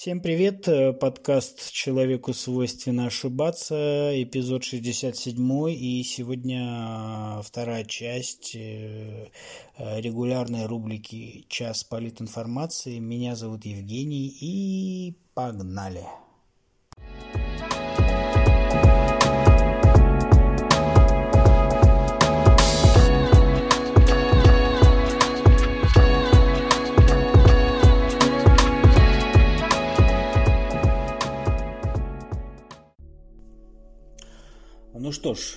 Всем привет, э, подкаст «Человеку свойственно ошибаться», эпизод 67, и сегодня вторая часть э, э, регулярной рубрики «Час политинформации». Меня зовут Евгений, и погнали! Ну что ж,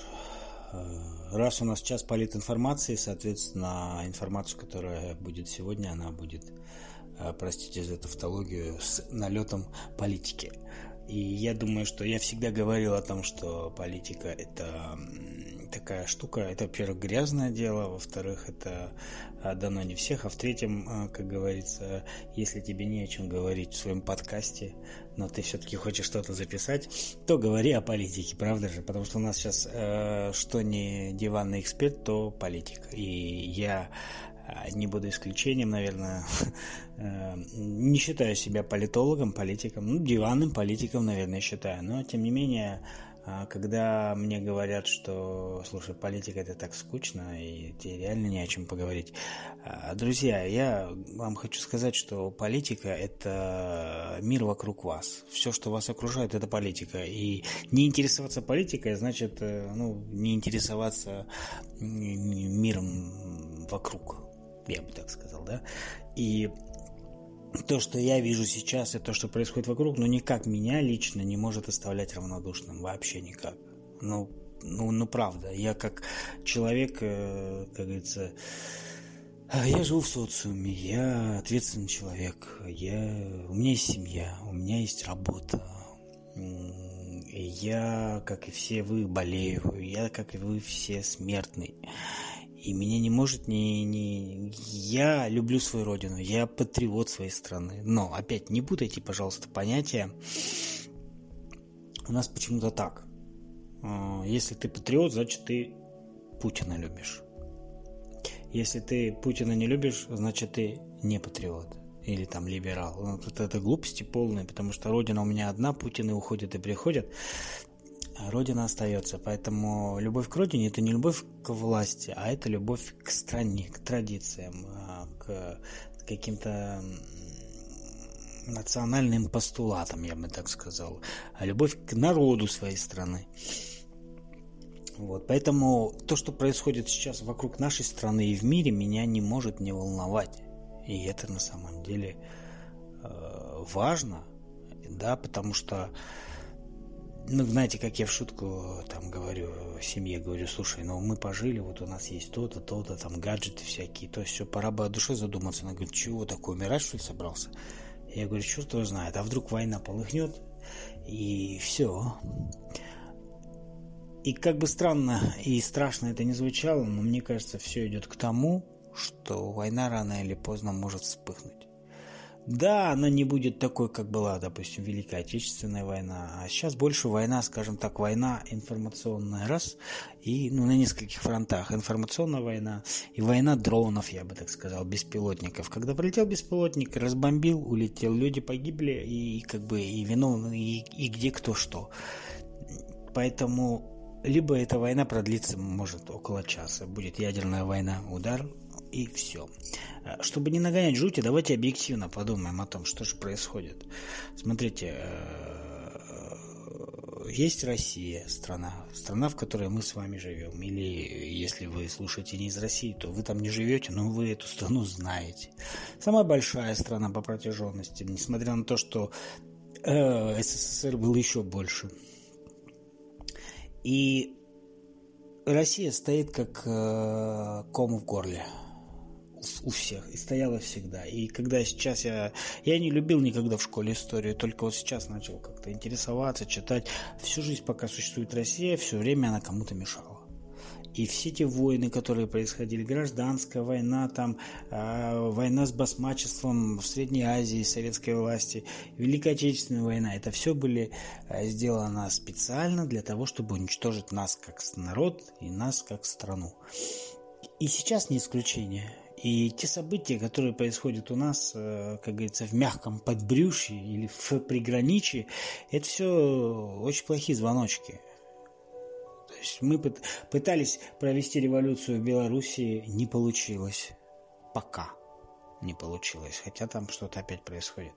э, раз у нас час политинформации, соответственно, информацию, которая будет сегодня, она будет, э, простите за тавтологию, с налетом политики. И я думаю, что я всегда говорил о том, что политика это такая штука. Это, во-первых, грязное дело, во-вторых, это а, дано не всех, а в-третьем, а, как говорится, если тебе не о чем говорить в своем подкасте, но ты все-таки хочешь что-то записать, то говори о политике, правда же? Потому что у нас сейчас э, что не диванный эксперт, то политика. И я а, не буду исключением, наверное, э, не считаю себя политологом, политиком, ну, диванным политиком, наверное, считаю, но, тем не менее, когда мне говорят, что, слушай, политика это так скучно, и тебе реально не о чем поговорить. А, друзья, я вам хочу сказать, что политика – это мир вокруг вас. Все, что вас окружает, это политика. И не интересоваться политикой, значит, э, ну, не интересоваться миром вокруг, я бы так сказал, да. И то, что я вижу сейчас, и то, что происходит вокруг, ну, никак меня лично не может оставлять равнодушным. Вообще никак. Ну, ну, ну правда. Я как человек, э, как говорится, я живу в социуме, я ответственный человек, я, у меня есть семья, у меня есть работа. Я, как и все вы, болею, я, как и вы, все смертный. И меня не может не, не... Я люблю свою родину, я патриот своей страны. Но, опять, не путайте, пожалуйста, понятия. У нас почему-то так. А, если ты патриот, значит, ты Путина любишь. Если ты Путина не любишь, значит, ты не патриот. Или там либерал. Это, это глупости полные, потому что родина у меня одна, Путины уходят и приходят. Родина остается. Поэтому любовь к родине это не любовь к власти, а это любовь к стране, к традициям, а, к каким-то национальным постулатам, я бы так сказал. А любовь к народу своей страны. Вот, поэтому то, что происходит сейчас вокруг нашей страны и в мире, меня не может не волновать. И это на самом деле э, важно, да, потому что ну, знаете, как я в шутку там говорю семье, говорю, слушай, ну мы пожили, вот у нас есть то-то, то-то, там гаджеты всякие, то все, пора бы о душе задуматься. Она говорит, чего такое, умирать что ли собрался? Я говорю, черт его знает, а вдруг война полыхнет, и все. И как бы странно и страшно это не звучало, но мне кажется, все идет к тому, что война рано или поздно может вспыхнуть. Да, она не будет такой, как была, допустим, Великая Отечественная война, а сейчас больше война, скажем так, война информационная, раз, и ну, на нескольких фронтах. Информационная война и война дронов, я бы так сказал, беспилотников. Когда прилетел беспилотник, разбомбил, улетел, люди погибли, и как бы и виновны, и, и где кто что. Поэтому либо эта война продлится, может, около часа, будет ядерная война, удар, и все. Э, чтобы не нагонять жути, давайте объективно подумаем о том, что же происходит. Смотрите, э, есть Россия, страна, страна, в которой мы с вами живем. Или если вы слушаете не из России, то вы там не живете, но вы эту страну знаете. Самая большая страна по протяженности, несмотря на то, что э, СССР был еще больше. И Россия стоит как э, ком в горле у всех и стояла всегда. И когда сейчас я... Я не любил никогда в школе историю, только вот сейчас начал как-то интересоваться, читать. Всю жизнь, пока существует Россия, все время она кому-то мешала. И все те войны, которые происходили, гражданская война, там, э, война с басмачеством в Средней Азии, советской власти, Великая Отечественная война, это все были э, сделано специально для того, чтобы уничтожить нас как народ и нас как страну. И сейчас не исключение. И те события, которые происходят у нас, э, как говорится, в мягком подбрюшье или в приграничье, это все очень плохие звоночки. То есть мы пытались провести революцию в Белоруссии, не получилось. Пока не получилось. Хотя там что-то опять происходит.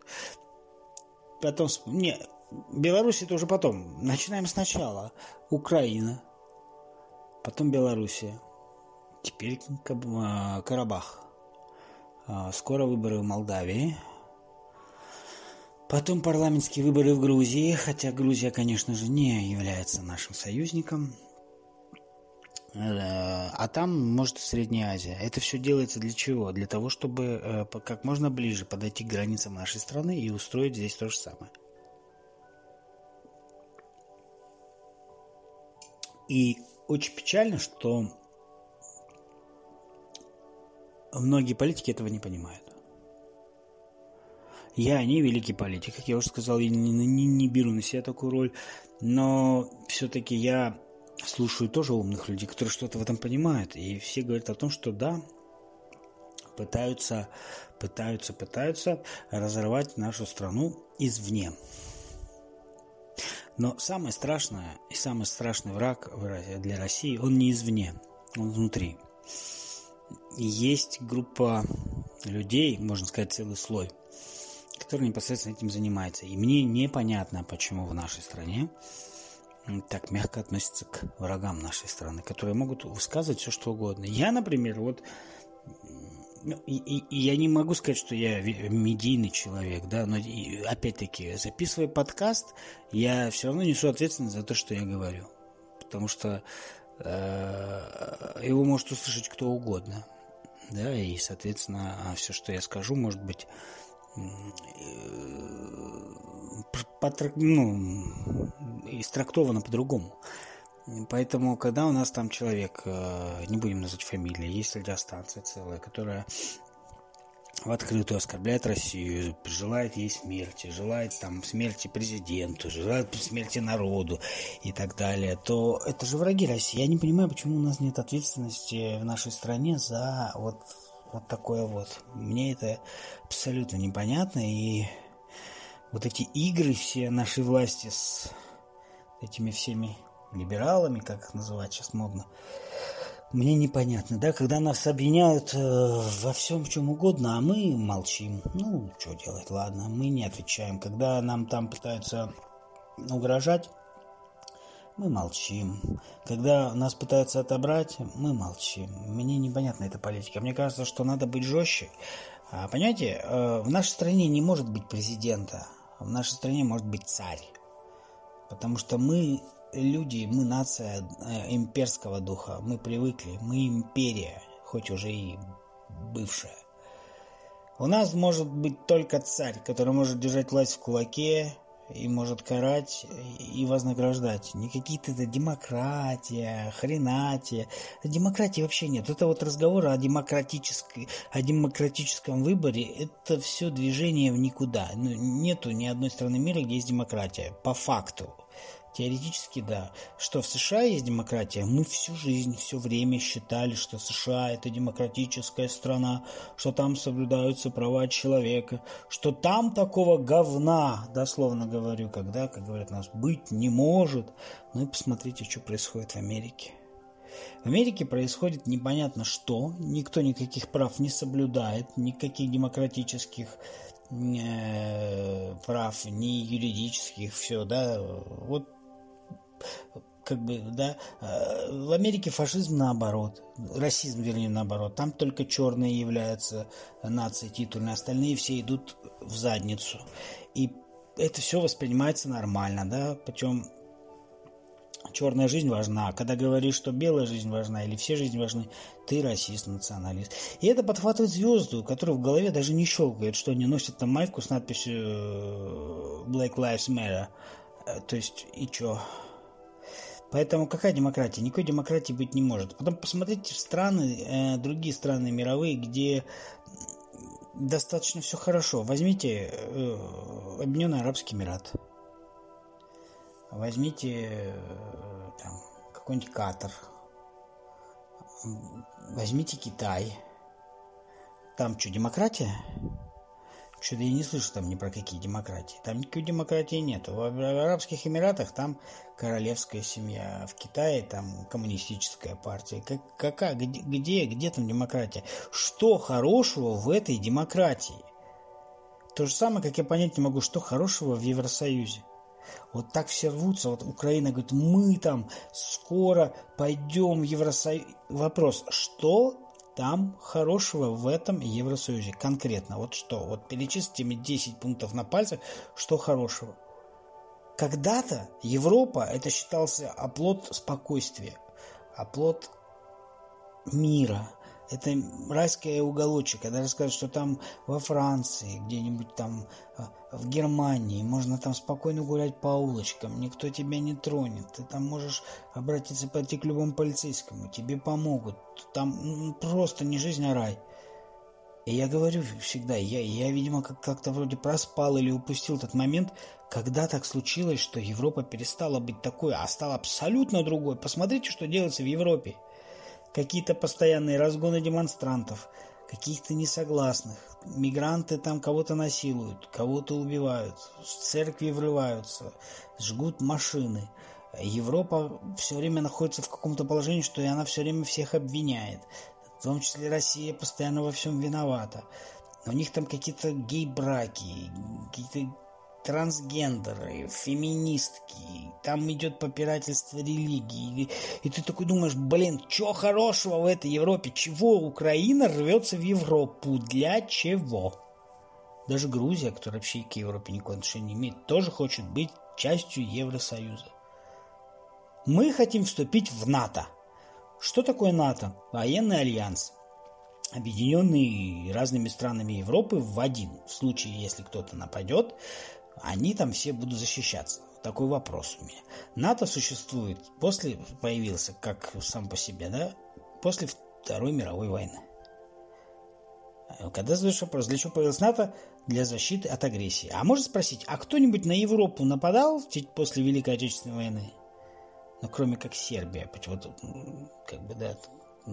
Потом... Не, Беларусь это уже потом. Начинаем сначала. Украина. Потом Белоруссия. Теперь а, Карабах. А, скоро выборы в Молдавии. Потом парламентские выборы в Грузии, хотя Грузия, конечно же, не является нашим союзником. Э, а там, может, Средняя Азия. Это все делается для чего? Для того, чтобы э, как можно ближе подойти к границам нашей страны и устроить здесь то же самое. И очень печально, что многие политики этого не понимают. Я не великий политик, как я уже сказал, я не, не, не беру на себя такую роль, но все-таки я слушаю тоже умных людей, которые что-то в этом понимают, и все говорят о том, что да, пытаются, пытаются, пытаются разорвать нашу страну извне. Но самое страшное и самый страшный враг для России, он не извне, он внутри. Есть группа людей, можно сказать, целый слой, который непосредственно этим занимается. И мне непонятно, почему в нашей стране так мягко относятся к врагам нашей страны, которые могут высказывать все, что угодно. Я, например, вот ну, и, и, и я не могу сказать, что я медийный человек, да, но опять-таки, записывая подкаст, я все равно несу ответственность за то, что я говорю. Потому что его может услышать кто угодно. Да, и, соответственно, а все, что я скажу, может быть э, ну, истрактовано по-другому. Поэтому, когда у нас там человек, э, не будем называть фамилии, есть радиостанция целая, которая в открытую оскорбляет Россию, желает ей смерти, желает там смерти президенту, желает смерти народу и так далее, то это же враги России. Я не понимаю, почему у нас нет ответственности в нашей стране за вот, вот такое вот. Мне это абсолютно непонятно, и вот эти игры все нашей власти с этими всеми либералами, как их называть сейчас модно, мне непонятно, да, когда нас обвиняют э, во всем, чем угодно, а мы молчим. Ну, что делать, ладно, мы не отвечаем. Когда нам там пытаются угрожать, мы молчим. Когда нас пытаются отобрать, мы молчим. Мне непонятна эта политика. Мне кажется, что надо быть жестче. А, понимаете, э, в нашей стране не может быть президента. В нашей стране может быть царь. Потому что мы люди, мы нация э, имперского духа, мы привыкли, мы империя, хоть уже и бывшая. У нас может быть только царь, который может держать власть в кулаке и может карать и вознаграждать. Не какие-то это демократия, хренатия. Демократии вообще нет. Это вот разговор о, демократической, о демократическом выборе, это все движение в никуда. Ну, нету ни одной страны мира, где есть демократия. По факту. Теоретически, да. Что в США есть демократия? Мы всю жизнь, все время считали, что США это демократическая страна, что там соблюдаются права человека, что там такого говна, дословно говорю, когда, как говорят нас, быть не может. Ну и посмотрите, что происходит в Америке. В Америке происходит непонятно что, никто никаких прав не соблюдает, никаких демократических э, прав, ни юридических, все, да, вот как бы, да, э, в Америке фашизм наоборот, расизм, вернее, наоборот. Там только черные являются нацией титульной, остальные все идут в задницу. И это все воспринимается нормально, да, причем черная жизнь важна. Когда говоришь, что белая жизнь важна или все жизни важны, ты расист, националист. И это подхватывает звезду, которая в голове даже не щелкает, что они носят там майку с надписью э, Black Lives Matter. Э, то есть, и чё? Поэтому какая демократия? Никакой демократии быть не может. Потом посмотрите в страны, э, другие страны мировые, где достаточно все хорошо. Возьмите э, Объединенный Арабский Эмират. Возьмите э, там, какой-нибудь Катар. Возьмите Китай. Там что, демократия? Что-то я не слышу там ни про какие демократии. Там никакой демократии нет. В Арабских Эмиратах там королевская семья. В Китае там коммунистическая партия. Как, какая, где, где, где там демократия? Что хорошего в этой демократии? То же самое, как я понять не могу, что хорошего в Евросоюзе. Вот так все рвутся. Вот Украина говорит, мы там скоро пойдем в Евросоюз. Вопрос, что там хорошего в этом Евросоюзе? Конкретно, вот что? Вот перечислите мне 10 пунктов на пальцах, что хорошего. Когда-то Европа это считался оплот спокойствия, оплот мира – это райский уголочек. Когда рассказывают, что там во Франции, где-нибудь там а, в Германии, можно там спокойно гулять по улочкам, никто тебя не тронет. Ты там можешь обратиться, пойти к любому полицейскому, тебе помогут. Там просто не жизнь, а рай. И я говорю всегда, я, я видимо, как- как-то вроде проспал или упустил тот момент, когда так случилось, что Европа перестала быть такой, а стала абсолютно другой. Посмотрите, что делается в Европе какие-то постоянные разгоны демонстрантов, каких-то несогласных. Мигранты там кого-то насилуют, кого-то убивают, в церкви врываются, жгут машины. Европа все время находится в каком-то положении, что и она все время всех обвиняет. В том числе Россия постоянно во всем виновата. У них там какие-то гей-браки, какие-то трансгендеры, феминистки, там идет попирательство религии. И, и ты такой думаешь, блин, что хорошего в этой Европе? Чего Украина рвется в Европу? Для чего? Даже Грузия, которая вообще к Европе никакого отношения не имеет, тоже хочет быть частью Евросоюза. Мы хотим вступить в НАТО. Что такое НАТО? Военный альянс объединенный разными странами Европы в один. В случае, если кто-то нападет, они там все будут защищаться. Такой вопрос у меня. НАТО существует после, появился как сам по себе, да, после Второй мировой войны. Когда задаешь вопрос, для чего появилась НАТО? Для защиты от агрессии. А можно спросить, а кто-нибудь на Европу нападал после Великой Отечественной войны? Ну, кроме как Сербия. Почему-то, как бы, да,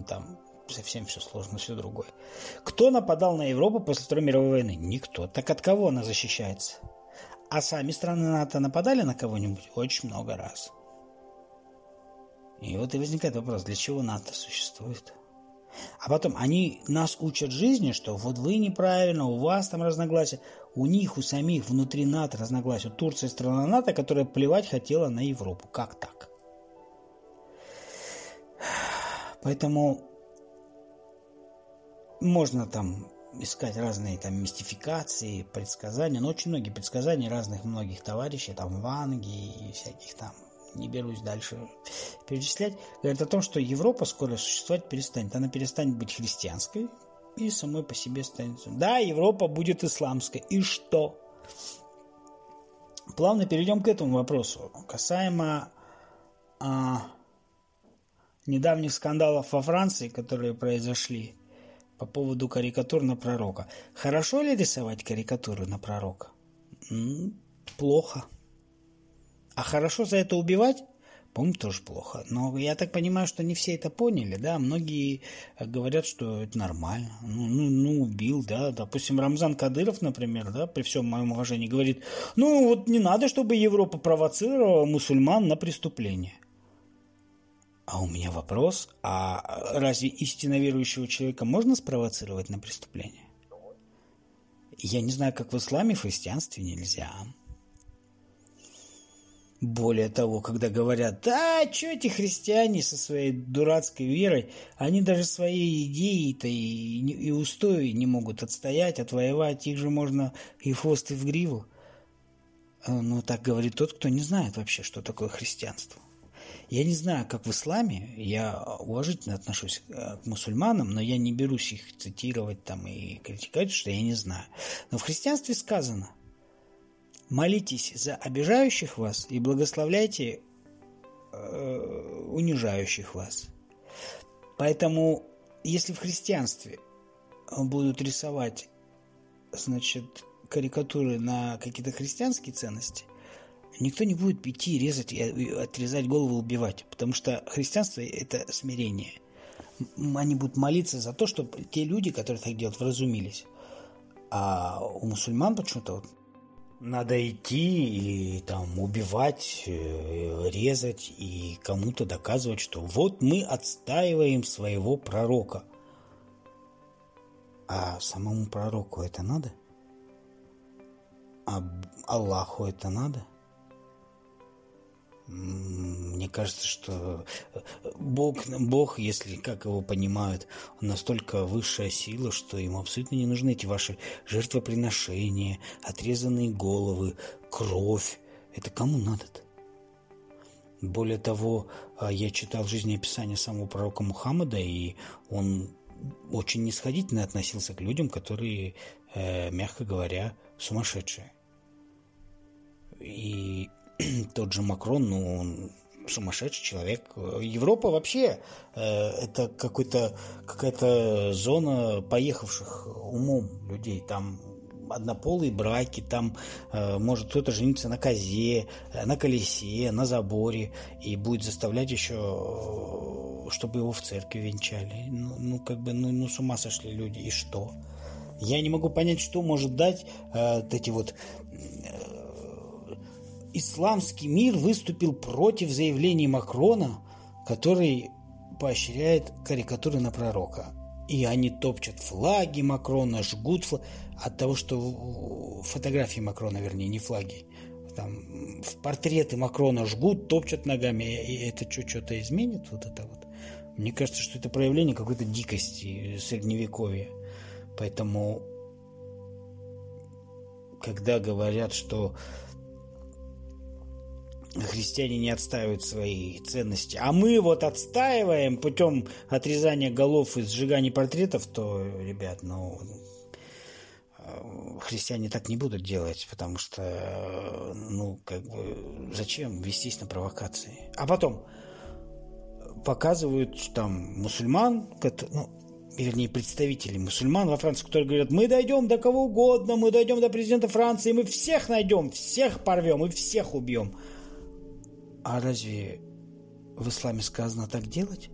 там совсем все сложно, все другое. Кто нападал на Европу после Второй мировой войны? Никто. Так от кого она защищается? А сами страны НАТО нападали на кого-нибудь очень много раз. И вот и возникает вопрос, для чего НАТО существует? А потом, они нас учат жизни, что вот вы неправильно, у вас там разногласия. У них, у самих внутри НАТО разногласия. Турция страна НАТО, которая плевать хотела на Европу. Как так? Поэтому можно там искать разные там мистификации, предсказания, но очень многие предсказания разных многих товарищей, там Ванги и всяких там, не берусь дальше перечислять, говорят о том, что Европа скоро существовать перестанет. Она перестанет быть христианской и самой по себе станет... Да, Европа будет исламской. И что? Плавно перейдем к этому вопросу. Касаемо а, недавних скандалов во Франции, которые произошли по поводу карикатур на пророка. Хорошо ли рисовать карикатуры на пророка? Плохо. А хорошо за это убивать? По-моему, тоже плохо. Но я так понимаю, что не все это поняли, да. Многие говорят, что это нормально. Ну, ну, ну убил, да. Допустим, Рамзан Кадыров, например, да, при всем моем уважении, говорит, ну вот не надо, чтобы Европа провоцировала мусульман на преступление. А у меня вопрос, а разве истинно верующего человека можно спровоцировать на преступление? Я не знаю, как в исламе, в христианстве нельзя. Более того, когда говорят, да, что эти христиане со своей дурацкой верой, они даже свои идеи-то и, и устои не могут отстоять, отвоевать, их же можно и хвост, и в гриву. Ну, так говорит тот, кто не знает вообще, что такое христианство. Я не знаю, как в исламе, я уважительно отношусь э, к мусульманам, но я не берусь их цитировать там и критиковать, что я не знаю. Но в христианстве сказано, молитесь за обижающих вас и благословляйте э, унижающих вас. Поэтому, если в христианстве будут рисовать, значит, карикатуры на какие-то христианские ценности, никто не будет идти резать, отрезать голову, убивать. Потому что христианство – это смирение. они будут молиться за то, чтобы те люди, которые так делают, вразумились. А у мусульман почему-то вот надо идти и там убивать, э, резать и кому-то доказывать, что вот мы отстаиваем своего пророка. А самому пророку это надо? А Аллаху это надо? Мне кажется, что э, Бог, Бог, если как его понимают, он настолько высшая сила, что ему абсолютно не нужны эти ваши жертвоприношения, отрезанные головы, кровь. Это кому надо-то? Более того, а, я читал жизнеописание самого пророка Мухаммада, и он очень нисходительно относился к людям, которые, э, мягко говоря, сумасшедшие. И тот же Макрон, ну, он сумасшедший человек. Европа вообще э, это какой-то, какая-то зона поехавших умом людей. Там однополые браки, там э, может кто-то жениться на козе, на колесе, на заборе и будет заставлять еще, э, чтобы его в церкви венчали. Ну, ну как бы, ну, ну с ума сошли люди, и что? Я не могу понять, что может дать э, вот эти вот исламский мир выступил против заявлений Макрона, который поощряет карикатуры на пророка. И они топчат флаги Макрона, жгут флаги. От того, что фотографии Макрона, вернее, не флаги, там, в портреты Макрона жгут, топчат ногами, и это что, что-то изменит? Вот это вот. Мне кажется, что это проявление какой-то дикости средневековья. Поэтому, когда говорят, что христиане не отстаивают свои ценности, а мы вот отстаиваем путем отрезания голов и сжигания портретов, то, ребят, ну, христиане так не будут делать, потому что, ну, как бы, зачем вестись на провокации? А потом показывают там мусульман, ну, вернее, представителей мусульман во Франции, которые говорят, мы дойдем до кого угодно, мы дойдем до президента Франции, мы всех найдем, всех порвем и всех убьем. А разве в исламе сказано так делать?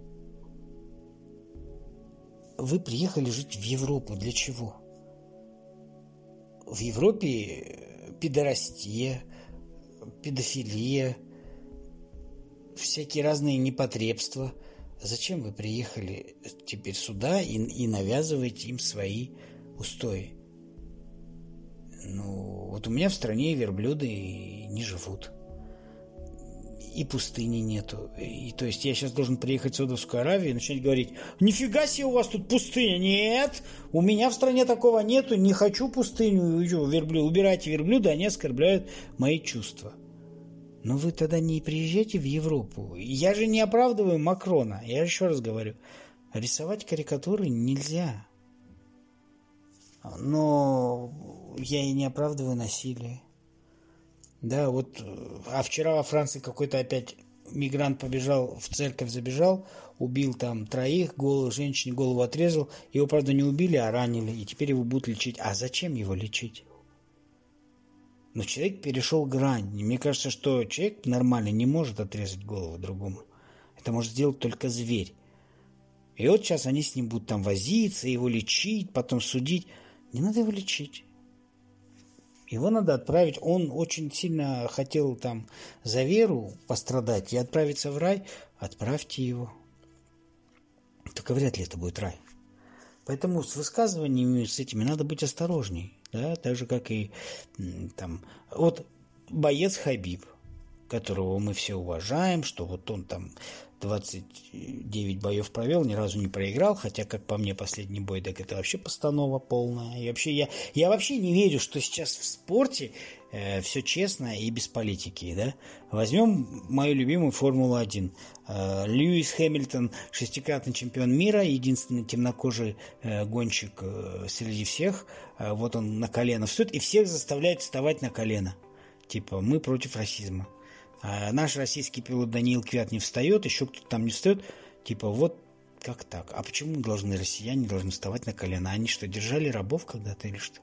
Вы приехали жить в Европу. Для чего? В Европе пидорастия, педофилия, всякие разные непотребства. Зачем вы приехали теперь сюда и, и навязываете им свои устои? Ну, вот у меня в стране верблюды не живут и пустыни нету. И, то есть я сейчас должен приехать в Саудовскую Аравию и начать говорить, нифига себе у вас тут пустыня. Нет, у меня в стране такого нету, не хочу пустыню. Верблюд, убирайте верблюда, они оскорбляют мои чувства. Но вы тогда не приезжайте в Европу. Я же не оправдываю Макрона. Я еще раз говорю, рисовать карикатуры нельзя. Но я и не оправдываю насилие. Да, вот, а вчера во Франции какой-то опять мигрант побежал в церковь, забежал, убил там троих, голову женщине голову отрезал. Его, правда, не убили, а ранили, и теперь его будут лечить. А зачем его лечить? Но человек перешел грань. И мне кажется, что человек нормальный не может отрезать голову другому. Это может сделать только зверь. И вот сейчас они с ним будут там возиться, его лечить, потом судить. Не надо его лечить. Его надо отправить. Он очень сильно хотел там за веру пострадать и отправиться в рай. Отправьте его. Только вряд ли это будет рай. Поэтому с высказываниями с этими надо быть осторожней. Да? Так же, как и там... Вот боец Хабиб, которого мы все уважаем, что вот он там 29 боев провел, ни разу не проиграл, хотя, как по мне, последний бой, так это вообще постанова полная. И вообще я, я вообще не верю, что сейчас в спорте э, все честно и без политики, да. Возьмем мою любимую Формулу-1. Э, Льюис Хэмилтон, шестикратный чемпион мира, единственный темнокожий э, гонщик э, среди всех. Э, вот он на колено встает и всех заставляет вставать на колено. Типа, мы против расизма. А наш российский пилот Даниил Квят не встает, еще кто-то там не встает. Типа, вот как так? А почему должны россияне должны вставать на колено? Они что, держали рабов когда-то или что?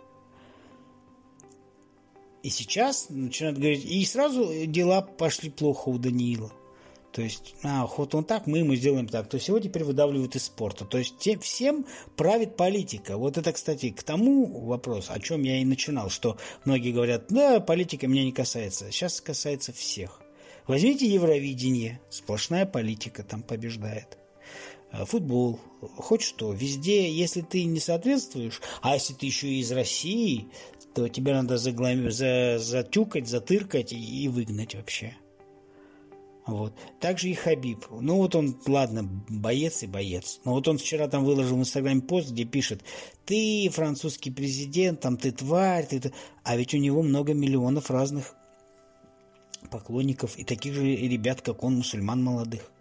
И сейчас начинают говорить, и сразу дела пошли плохо у Даниила. То есть, а, вот он так, мы ему сделаем так. То есть его теперь выдавливают из спорта. То есть те, всем правит политика. Вот это, кстати, к тому вопрос, о чем я и начинал, что многие говорят, да, политика меня не касается. Сейчас касается всех. Возьмите Евровидение, сплошная политика там побеждает. Э, футбол, хоть что, везде, если ты не соответствуешь, а если ты еще из России, то тебя надо заглам... за... затюкать, затыркать и выгнать вообще. Вот. Также и Хабиб. Ну вот он, ладно, боец и боец. Но вот он вчера там выложил в Инстаграме пост, где пишет, ты французский президент, там ты тварь, ты... А ведь у него много миллионов разных поклонников и таких же ребят, как он, мусульман молодых.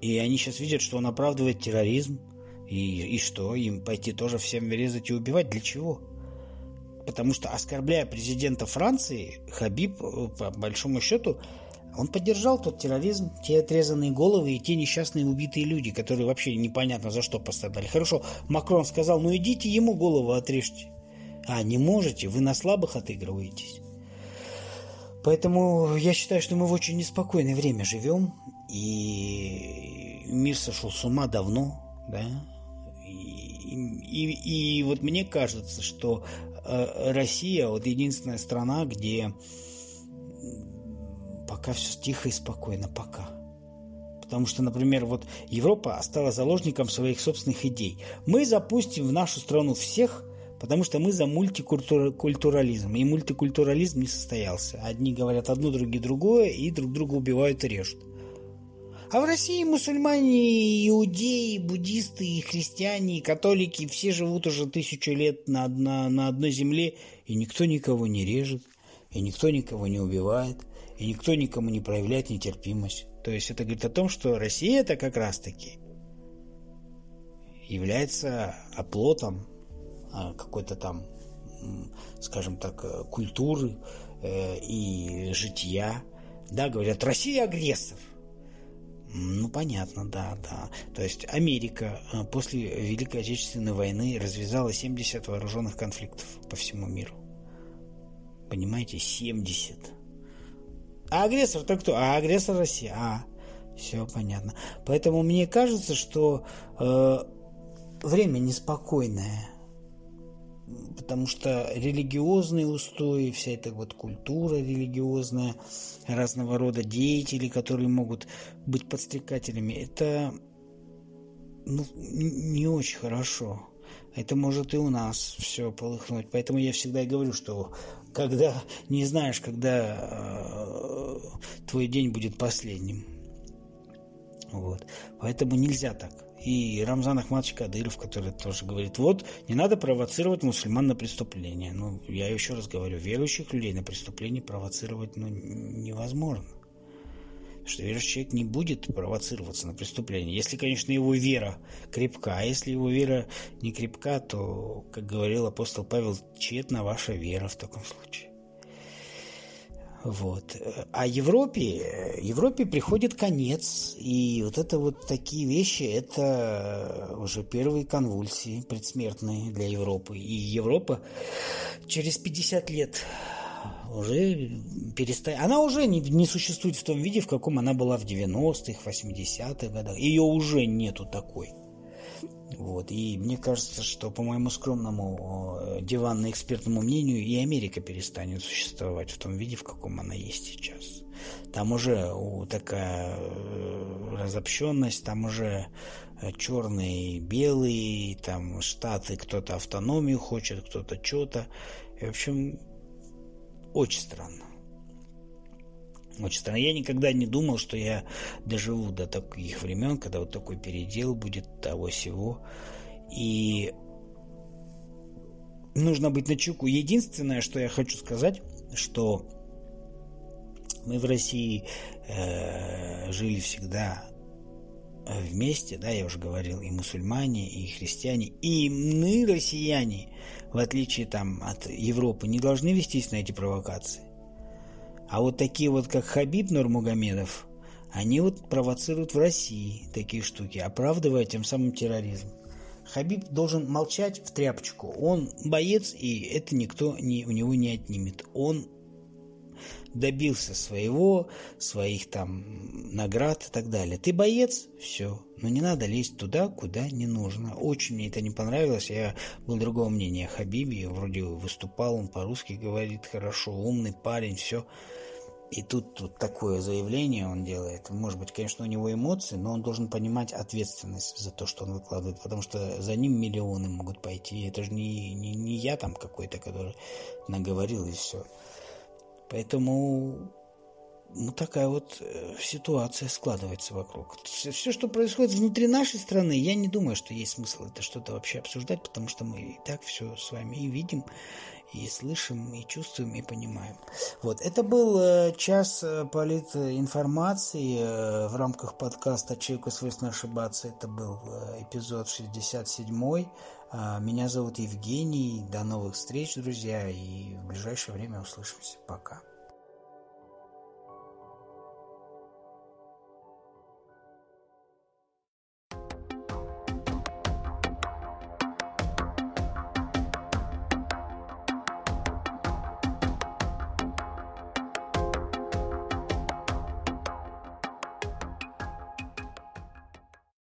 И они сейчас видят, что он оправдывает терроризм. И, и что, им пойти тоже всем резать и убивать? Для чего? Потому что, оскорбляя президента Франции, Хабиб, э, по большому счету, он поддержал тот терроризм, те отрезанные головы и те несчастные убитые люди, которые вообще непонятно за что пострадали. Хорошо, Макрон сказал, ну идите ему голову отрежьте. А, не можете, вы на слабых отыгрываетесь. Поэтому я считаю, что мы в очень неспокойное время живем, и мир сошел с ума давно, да, и, и, и вот мне кажется, что э, Россия вот единственная страна, где пока все тихо и спокойно, пока. Потому что, например, вот Европа стала заложником своих собственных идей. Мы запустим в нашу страну всех, потому что мы за мультикультурализм. И мультикультурализм не состоялся. Одни говорят одно, другие другое, и друг друга убивают и режут. А в России мусульмане, иудеи, буддисты, и христиане, и католики, все живут уже тысячу лет на, на, на одной земле, и никто никого не режет, и никто никого не убивает и никто никому не проявляет нетерпимость. То есть это говорит о том, что Россия это как раз-таки является оплотом какой-то там, скажем так, культуры э, и жития. Да, говорят, Россия агрессор. Ну, понятно, да, да. То есть Америка э, после Великой Отечественной войны развязала 70 вооруженных конфликтов по всему миру. Понимаете, 70. А агрессор-то кто? А агрессор Россия. А, все понятно. Поэтому мне кажется, что э, время неспокойное. Потому что религиозные устои, вся эта вот культура религиозная, разного рода деятели, которые могут быть подстрекателями, это ну, не очень хорошо. Это может и у нас все полыхнуть. Поэтому я всегда говорю, что когда не знаешь, когда э, твой день будет последним. Вот. Поэтому нельзя так. И Рамзан Ахмадович Кадыров, который тоже говорит, вот, не надо провоцировать мусульман на преступление. Ну, я еще раз говорю, верующих людей на преступление провоцировать ну, невозможно что верующий человек не будет провоцироваться на преступление. Если, конечно, его вера крепка. А если его вера не крепка, то, как говорил апостол Павел, тщетна ваша вера в таком случае. Вот. А Европе, Европе приходит конец, и вот это вот такие вещи, это уже первые конвульсии предсмертные для Европы. И Европа через 50 лет уже перестает... Она уже не, не существует в том виде, в каком она была в 90-х, 80-х годах. Ее уже нету такой. Вот. И мне кажется, что, по моему скромному э, диванно-экспертному мнению, и Америка перестанет существовать в том виде, в каком она есть сейчас. Там уже такая э, разобщенность, там уже э, черные, белые, там штаты, кто-то автономию хочет, кто-то что-то. В общем, очень странно. Очень странно. Я никогда не думал, что я доживу до таких времен, когда вот такой передел будет того всего. И нужно быть на чеку. Единственное, что я хочу сказать, что мы в России э, жили всегда вместе, да, я уже говорил, и мусульмане, и христиане, и мы, россияне, в отличие там от Европы, не должны вестись на эти провокации. А вот такие вот, как Хабиб Нурмагомедов, они вот провоцируют в России такие штуки, оправдывая тем самым терроризм. Хабиб должен молчать в тряпочку. Он боец, и это никто не, у него не отнимет. Он добился своего, своих там наград и так далее. Ты боец, все. Но не надо лезть туда, куда не нужно. Очень мне это не понравилось. Я был другого мнения о Хабибе. Вроде выступал, он по-русски говорит хорошо, умный парень, все. И тут вот такое заявление он делает. Может быть, конечно, у него эмоции, но он должен понимать ответственность за то, что он выкладывает, потому что за ним миллионы могут пойти. Это же не, не, не я там какой-то, который наговорил и все. Поэтому ну, такая вот э, ситуация складывается вокруг. Все, что происходит внутри нашей страны, я не думаю, что есть смысл это что-то вообще обсуждать, потому что мы и так все с вами и видим, и слышим, и чувствуем, и понимаем. Вот, это был э, час э, политинформации в рамках подкаста «Человеку свойственно ошибаться». Это был эпизод 67 а, Меня зовут Евгений. До новых встреч, друзья, и в ближайшее время услышимся. Пока.